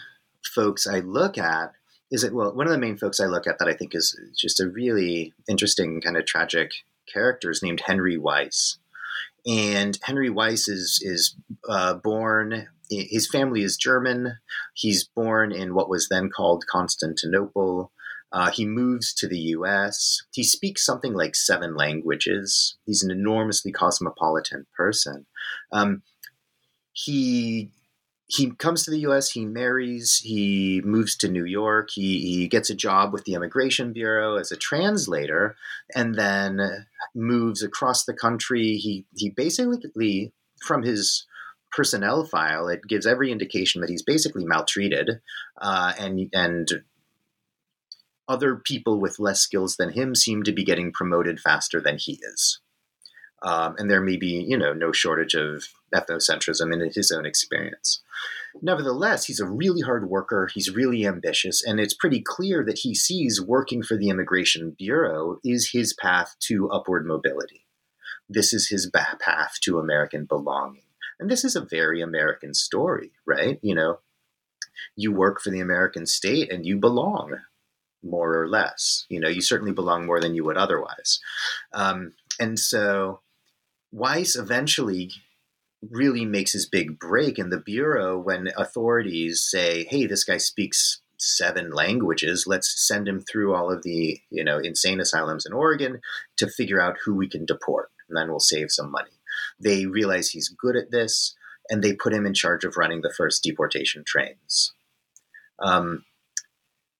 folks i look at is it well one of the main folks i look at that i think is just a really interesting kind of tragic character is named henry weiss and henry weiss is is uh, born his family is german he's born in what was then called constantinople uh, he moves to the US. He speaks something like seven languages. He's an enormously cosmopolitan person. Um, he he comes to the US, he marries, he moves to New York, he, he gets a job with the Immigration Bureau as a translator, and then moves across the country. He, he basically, from his personnel file, it gives every indication that he's basically maltreated uh, and, and other people with less skills than him seem to be getting promoted faster than he is. Um, and there may be, you know, no shortage of ethnocentrism in his own experience. Nevertheless, he's a really hard worker. He's really ambitious, and it's pretty clear that he sees working for the Immigration Bureau is his path to upward mobility. This is his path to American belonging. And this is a very American story, right? You know, you work for the American state and you belong more or less. You know, you certainly belong more than you would otherwise. Um, and so Weiss eventually really makes his big break in the bureau when authorities say, "Hey, this guy speaks seven languages. Let's send him through all of the you know insane asylums in Oregon to figure out who we can deport, and then we'll save some money." They realize he's good at this, and they put him in charge of running the first deportation trains. Um,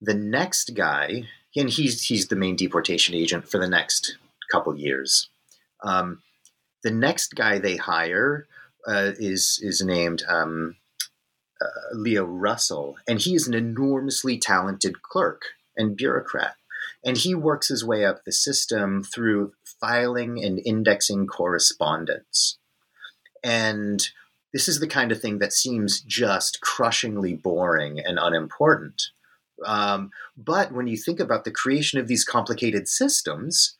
the next guy, and he's he's the main deportation agent for the next couple years. Um, the next guy they hire uh, is is named um, uh, Leo Russell, and he is an enormously talented clerk and bureaucrat. And he works his way up the system through filing and indexing correspondence. And this is the kind of thing that seems just crushingly boring and unimportant. Um, but when you think about the creation of these complicated systems,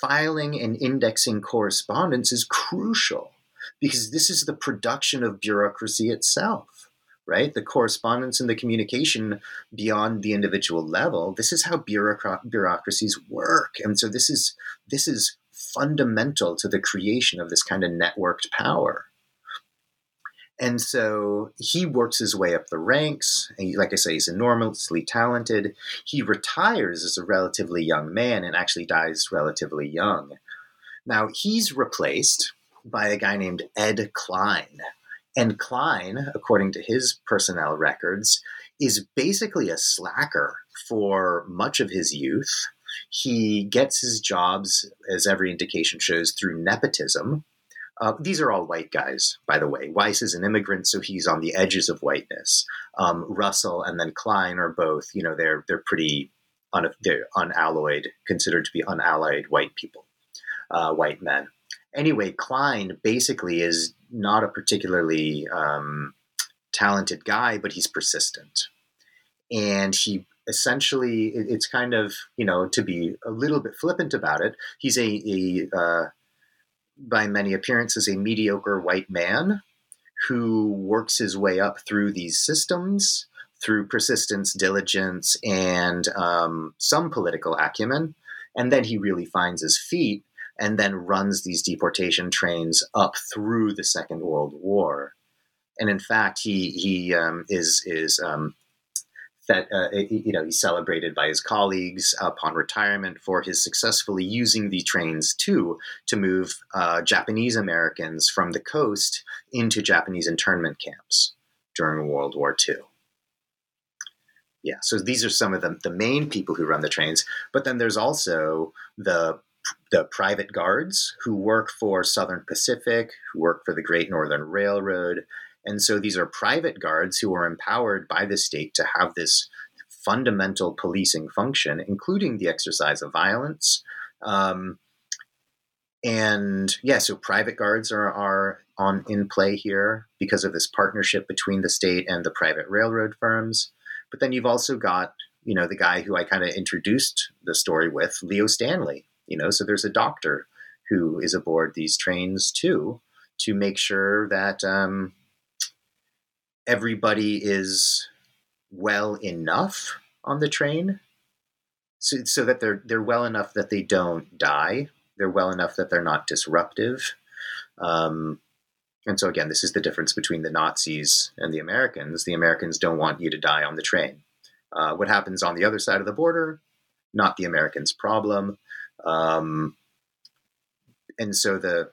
filing and indexing correspondence is crucial because this is the production of bureaucracy itself right the correspondence and the communication beyond the individual level this is how bureaucrat- bureaucracies work and so this is this is fundamental to the creation of this kind of networked power and so he works his way up the ranks. And like I say, he's enormously talented. He retires as a relatively young man and actually dies relatively young. Now, he's replaced by a guy named Ed Klein. And Klein, according to his personnel records, is basically a slacker for much of his youth. He gets his jobs, as every indication shows, through nepotism. Uh, these are all white guys, by the way. Weiss is an immigrant, so he's on the edges of whiteness. Um, Russell and then Klein are both, you know, they're they're pretty un, they're unalloyed, considered to be unalloyed white people, uh, white men. Anyway, Klein basically is not a particularly um, talented guy, but he's persistent, and he essentially it's kind of you know to be a little bit flippant about it. He's a, a uh, by many appearances, a mediocre white man who works his way up through these systems through persistence, diligence, and um, some political acumen. And then he really finds his feet and then runs these deportation trains up through the Second World War. And in fact, he he um, is is um, that uh, you know he's celebrated by his colleagues upon retirement for his successfully using the trains too to move uh, Japanese Americans from the coast into Japanese internment camps during World War II. Yeah, so these are some of the, the main people who run the trains, but then there's also the the private guards who work for Southern Pacific, who work for the Great Northern Railroad, and so these are private guards who are empowered by the state to have this fundamental policing function, including the exercise of violence. Um, and yeah, so private guards are, are on in play here because of this partnership between the state and the private railroad firms. But then you've also got, you know, the guy who I kind of introduced the story with, Leo Stanley. You know, so there's a doctor who is aboard these trains too to make sure that um, everybody is well enough on the train so, so that they're they're well enough that they don't die. They're well enough that they're not disruptive. Um, and so again this is the difference between the nazis and the americans. The americans don't want you to die on the train. Uh, what happens on the other side of the border? Not the americans problem um, and so the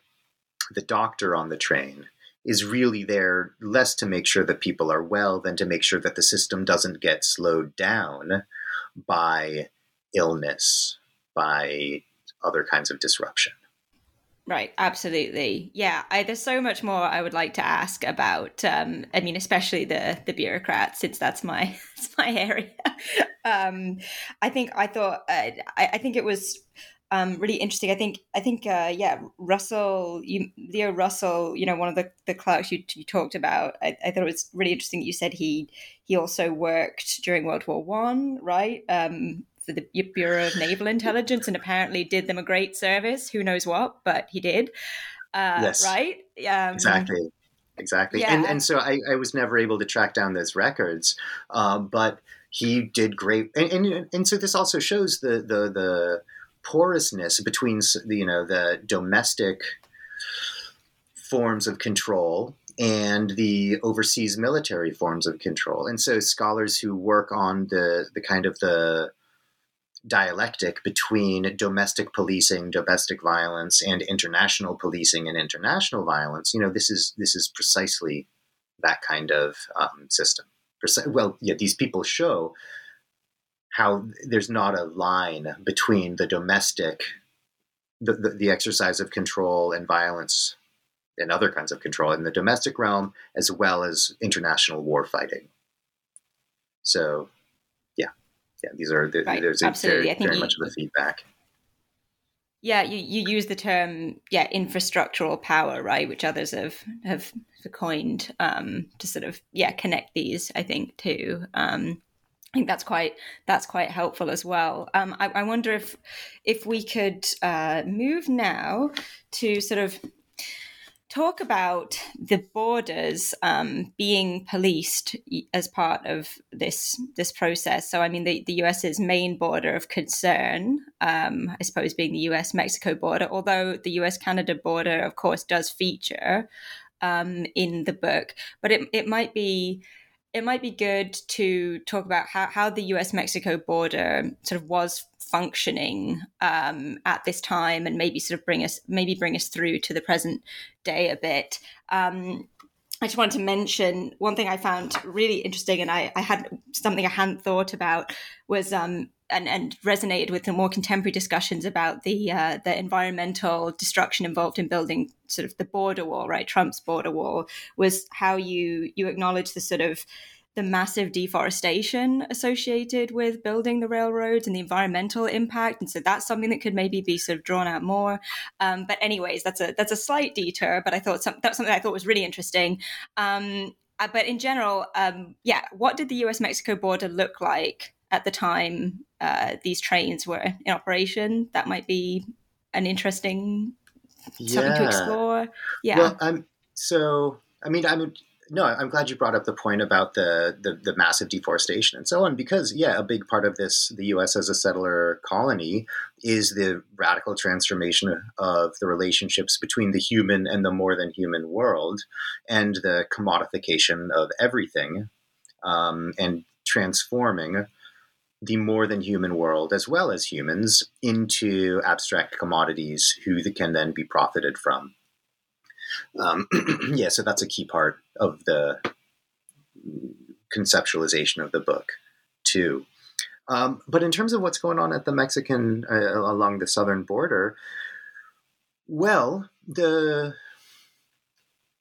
the doctor on the train is really there less to make sure that people are well than to make sure that the system doesn't get slowed down by illness, by other kinds of disruption. Right, absolutely. Yeah, I, there's so much more I would like to ask about. Um, I mean, especially the the bureaucrats, since that's my it's my area. um, I think I thought uh, I, I think it was um, really interesting. I think I think uh, yeah, Russell, you, Leo Russell, you know, one of the, the clerks you, you talked about. I, I, thought it was really interesting. You said he he also worked during World War One, right? Um, for the Bureau of Naval Intelligence, and apparently did them a great service. Who knows what, but he did. Uh, yes. Right. Um, exactly. Exactly. Yeah. And and so I, I was never able to track down those records, uh, but he did great. And, and and so this also shows the the the porousness between you know the domestic forms of control and the overseas military forms of control. And so scholars who work on the the kind of the dialectic between domestic policing, domestic violence, and international policing and international violence, you know, this is this is precisely that kind of um, system. Well, yeah, these people show how there's not a line between the domestic, the, the, the, exercise of control and violence and other kinds of control in the domestic realm, as well as international war fighting. So, yeah, yeah, these are the, right. there's Absolutely. very, very you, much of a feedback. Yeah, you, you use the term yeah infrastructural power, right, which others have have coined um, to sort of yeah connect these. I think too. Um, I think that's quite that's quite helpful as well. Um, I, I, wonder if if we could uh, move now to sort of talk about the borders um, being policed as part of this this process. So, I mean, the, the US's main border of concern, um, I suppose, being the US Mexico border, although the US Canada border, of course, does feature um, in the book, but it, it might be it might be good to talk about how, how the US Mexico border sort of was functioning um, at this time and maybe sort of bring us maybe bring us through to the present day a bit. Um, I just wanted to mention one thing I found really interesting, and I, I had something I hadn't thought about was um, and, and resonated with the more contemporary discussions about the uh, the environmental destruction involved in building sort of the border wall, right? Trump's border wall was how you you acknowledge the sort of the massive deforestation associated with building the railroads and the environmental impact, and so that's something that could maybe be sort of drawn out more. Um, but anyways, that's a that's a slight detour, but I thought some, that's something I thought was really interesting. Um, uh, but in general, um, yeah, what did the U.S. Mexico border look like at the time uh, these trains were in operation? That might be an interesting something yeah. to explore. Yeah. Well, um, so I mean, I'm no, I'm glad you brought up the point about the, the, the massive deforestation and so on, because yeah, a big part of this, the U.S. as a settler colony, is the radical transformation of the relationships between the human and the more than human world, and the commodification of everything, um, and transforming the more than human world as well as humans into abstract commodities who can then be profited from. Um, yeah, so that's a key part of the conceptualization of the book, too. Um, but in terms of what's going on at the Mexican uh, along the southern border, well, the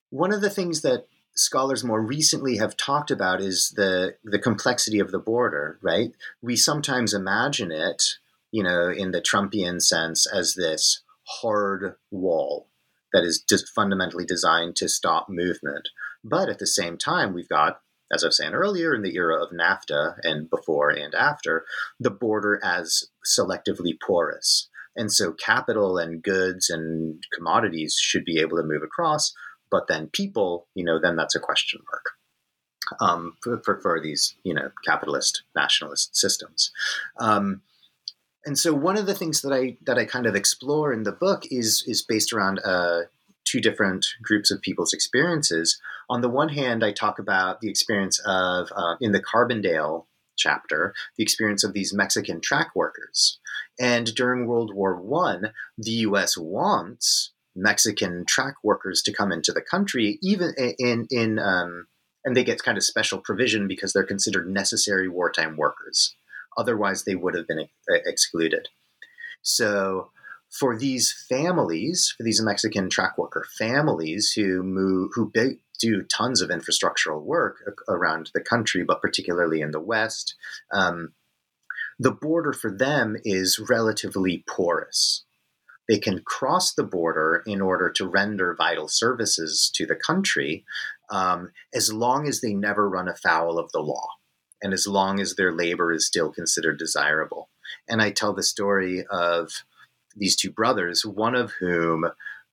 one of the things that scholars more recently have talked about is the the complexity of the border. Right? We sometimes imagine it, you know, in the Trumpian sense, as this hard wall that is just fundamentally designed to stop movement. But at the same time, we've got, as I was saying earlier, in the era of NAFTA and before and after, the border as selectively porous. And so capital and goods and commodities should be able to move across, but then people, you know, then that's a question mark. Um, for, for, for, these, you know, capitalist nationalist systems. Um, and so one of the things that I that I kind of explore in the book is is based around uh, two different groups of people's experiences. On the one hand, I talk about the experience of uh, in the Carbondale chapter, the experience of these Mexican track workers. And during World War One, the U.S. wants Mexican track workers to come into the country, even in in um, and they get kind of special provision because they're considered necessary wartime workers. Otherwise, they would have been excluded. So, for these families, for these Mexican track worker families who move, who do tons of infrastructural work around the country, but particularly in the West, um, the border for them is relatively porous. They can cross the border in order to render vital services to the country um, as long as they never run afoul of the law and as long as their labor is still considered desirable. And I tell the story of these two brothers, one of whom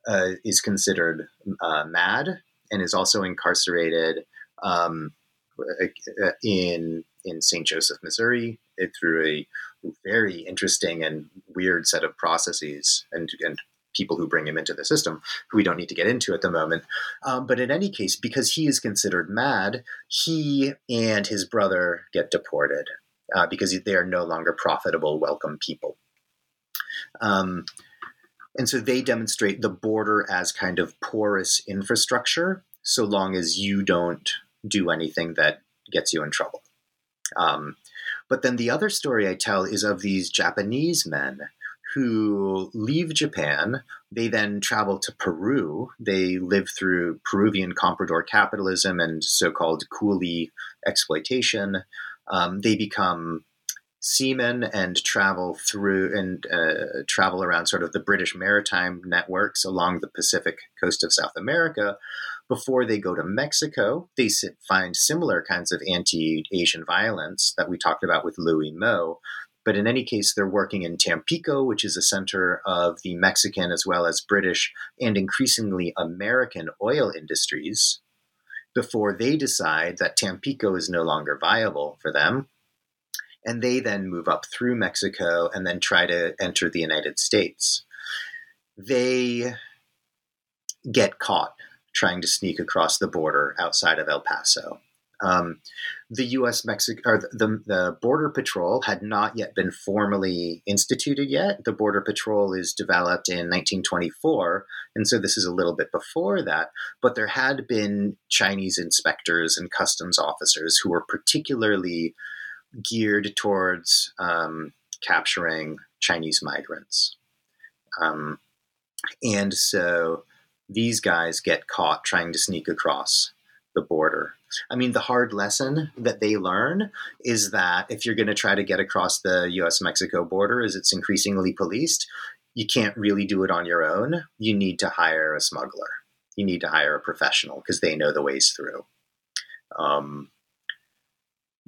uh, is considered uh, mad and is also incarcerated um, in in St. Joseph, Missouri, through a very interesting and weird set of processes and, and people who bring him into the system, who we don't need to get into at the moment. Um, but in any case, because he is considered mad, he and his brother get deported uh, because they are no longer profitable, welcome people. Um, and so they demonstrate the border as kind of porous infrastructure, so long as you don't do anything that gets you in trouble. Um, but then the other story I tell is of these Japanese men who leave Japan. They then travel to Peru. They live through Peruvian comprador capitalism and so called coolie exploitation. Um, they become seamen and travel through and uh, travel around sort of the British maritime networks along the Pacific coast of South America. Before they go to Mexico, they find similar kinds of anti Asian violence that we talked about with Louis Mo. But in any case, they're working in Tampico, which is a center of the Mexican as well as British and increasingly American oil industries before they decide that Tampico is no longer viable for them. And they then move up through Mexico and then try to enter the United States. They get caught trying to sneak across the border outside of El Paso. Um, the U.S. Mexico or the, the Border Patrol had not yet been formally instituted yet. The Border Patrol is developed in 1924, and so this is a little bit before that. But there had been Chinese inspectors and customs officers who were particularly geared towards um, capturing Chinese migrants, um, and so these guys get caught trying to sneak across the border. I mean, the hard lesson that they learn is that if you're going to try to get across the US Mexico border as it's increasingly policed, you can't really do it on your own. You need to hire a smuggler. You need to hire a professional because they know the ways through. Um,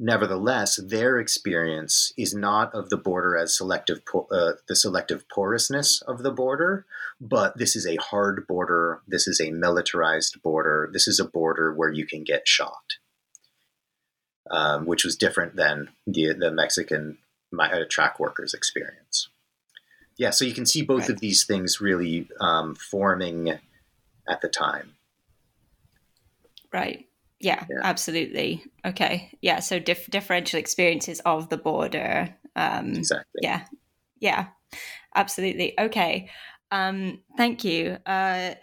Nevertheless, their experience is not of the border as selective, uh, the selective porousness of the border, but this is a hard border. This is a militarized border. This is a border where you can get shot, um, which was different than the the Mexican uh, track workers' experience. Yeah, so you can see both right. of these things really um, forming at the time. Right. Yeah, yeah, absolutely. Okay. Yeah. So dif- differential experiences of the border. Um, exactly. Yeah. Yeah. Absolutely. Okay. Um, thank you. Uh,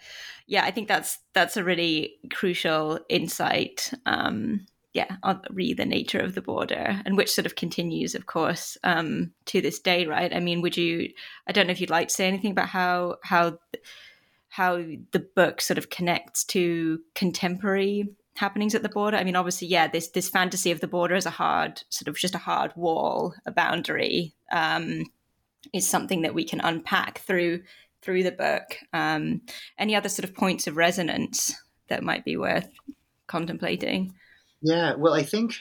yeah, I think that's that's a really crucial insight. Um, yeah, on really the nature of the border and which sort of continues, of course, um, to this day, right? I mean, would you? I don't know if you'd like to say anything about how how how the book sort of connects to contemporary happenings at the border. I mean, obviously, yeah, this this fantasy of the border as a hard sort of just a hard wall, a boundary, um, is something that we can unpack through through the book. Um, any other sort of points of resonance that might be worth contemplating? Yeah, well, I think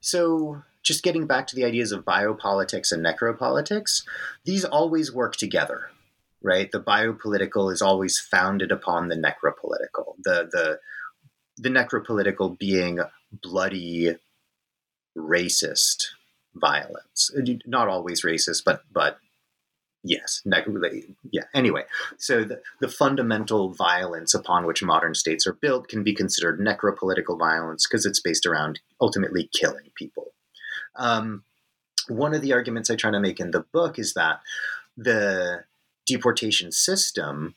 so. Just getting back to the ideas of biopolitics and necropolitics, these always work together, right? The biopolitical is always founded upon the necropolitical. The the the necropolitical being bloody, racist violence. Not always racist, but but yes, yeah. Anyway, so the, the fundamental violence upon which modern states are built can be considered necropolitical violence because it's based around ultimately killing people. Um, one of the arguments I try to make in the book is that the deportation system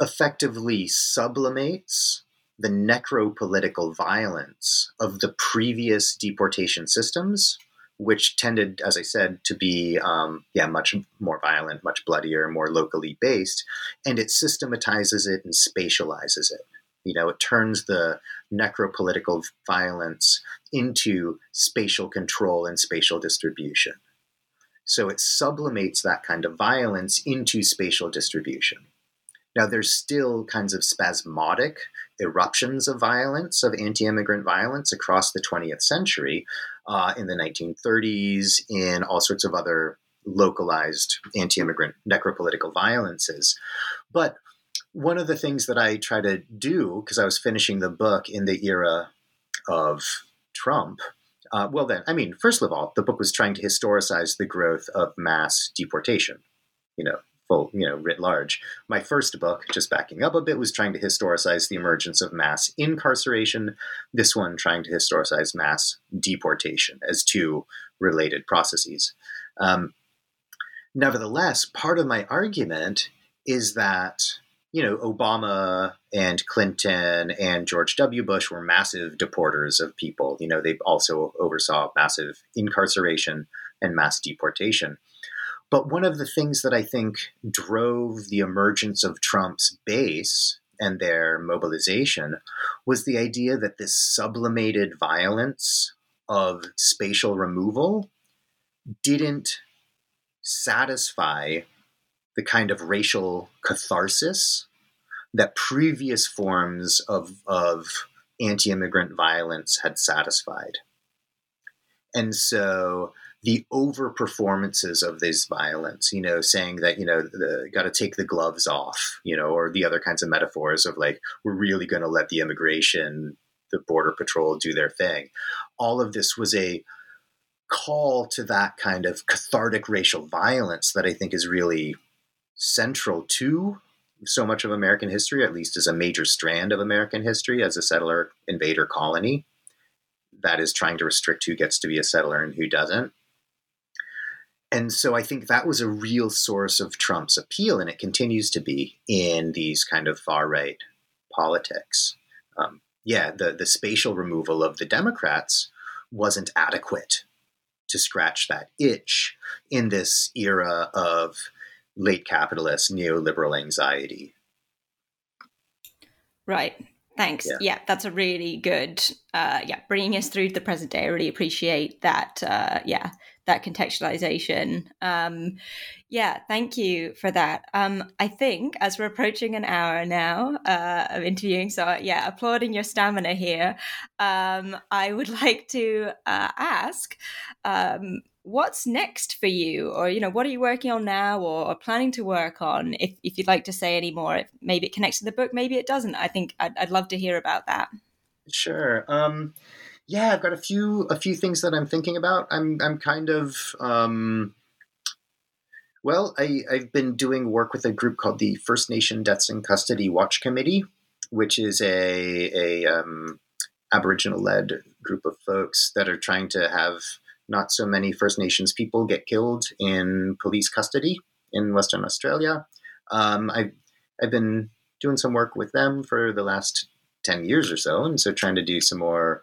effectively sublimates the necropolitical violence of the previous deportation systems, which tended, as I said, to be um, yeah much more violent, much bloodier, more locally based, and it systematizes it and spatializes it. You know, it turns the necropolitical violence into spatial control and spatial distribution. So it sublimates that kind of violence into spatial distribution. Now, there's still kinds of spasmodic eruptions of violence, of anti immigrant violence across the 20th century uh, in the 1930s, in all sorts of other localized anti immigrant necropolitical violences. But one of the things that I try to do, because I was finishing the book in the era of Trump, uh, well, then, I mean, first of all, the book was trying to historicize the growth of mass deportation. You know, full, you know, writ large. My first book, just backing up a bit, was trying to historicize the emergence of mass incarceration. This one trying to historicize mass deportation as two related processes. Um, nevertheless, part of my argument is that you know Obama and Clinton and George W. Bush were massive deporters of people. You know they also oversaw massive incarceration and mass deportation. But one of the things that I think drove the emergence of Trump's base and their mobilization was the idea that this sublimated violence of spatial removal didn't satisfy the kind of racial catharsis that previous forms of, of anti immigrant violence had satisfied. And so the over performances of this violence, you know, saying that, you know, got to take the gloves off, you know, or the other kinds of metaphors of like, we're really going to let the immigration, the border patrol do their thing. All of this was a call to that kind of cathartic racial violence that I think is really central to so much of American history, at least as a major strand of American history, as a settler invader colony that is trying to restrict who gets to be a settler and who doesn't. And so I think that was a real source of Trump's appeal, and it continues to be in these kind of far right politics. Um, yeah, the, the spatial removal of the Democrats wasn't adequate to scratch that itch in this era of late capitalist neoliberal anxiety. Right. Thanks. Yeah. yeah. that's a really good, uh, yeah, bringing us through to the present day. I really appreciate that. Uh, yeah, that contextualization. Um, yeah, thank you for that. Um, I think as we're approaching an hour now uh, of interviewing, so yeah, applauding your stamina here. Um, I would like to uh, ask um, what's next for you or you know what are you working on now or, or, planning to work on if, if you'd like to say any more if maybe it connects to the book maybe it doesn't i think i'd, I'd love to hear about that sure um, yeah i've got a few a few things that i'm thinking about i'm i'm kind of um, well I, i've been doing work with a group called the first nation deaths in custody watch committee which is a a um, aboriginal led group of folks that are trying to have not so many First Nations people get killed in police custody in Western Australia. Um, I've, I've been doing some work with them for the last 10 years or so, and so trying to do some more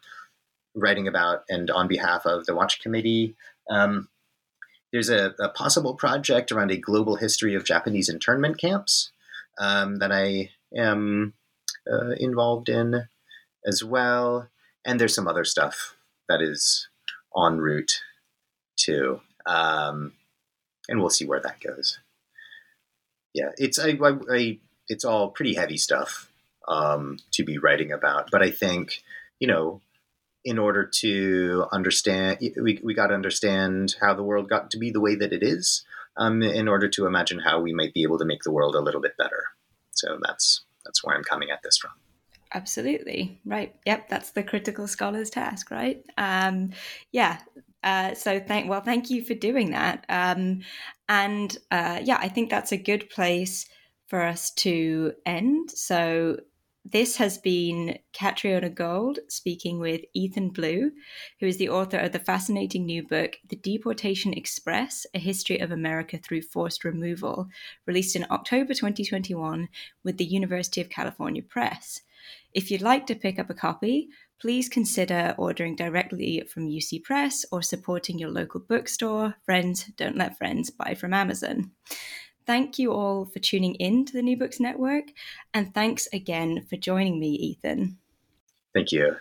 writing about and on behalf of the Watch Committee. Um, there's a, a, possible project around a global history of Japanese internment camps um, that I am uh, involved in as well. And there's some other stuff that is en route too. Um, and we'll see where that goes. Yeah, it's I, I, I it's all pretty heavy stuff um, to be writing about, but I think you know, in order to understand, we we got to understand how the world got to be the way that it is. Um, in order to imagine how we might be able to make the world a little bit better. So that's that's where I'm coming at this from. Absolutely. Right. Yep. That's the critical scholar's task, right? Um, yeah. Uh, so thank well, thank you for doing that. Um, and uh, yeah, I think that's a good place for us to end. So this has been Catriona Gold speaking with Ethan Blue, who is the author of the fascinating new book, The Deportation Express A History of America Through Forced Removal, released in October 2021 with the University of California Press. If you'd like to pick up a copy, please consider ordering directly from UC Press or supporting your local bookstore. Friends don't let friends buy from Amazon. Thank you all for tuning in to the New Books Network, and thanks again for joining me, Ethan. Thank you.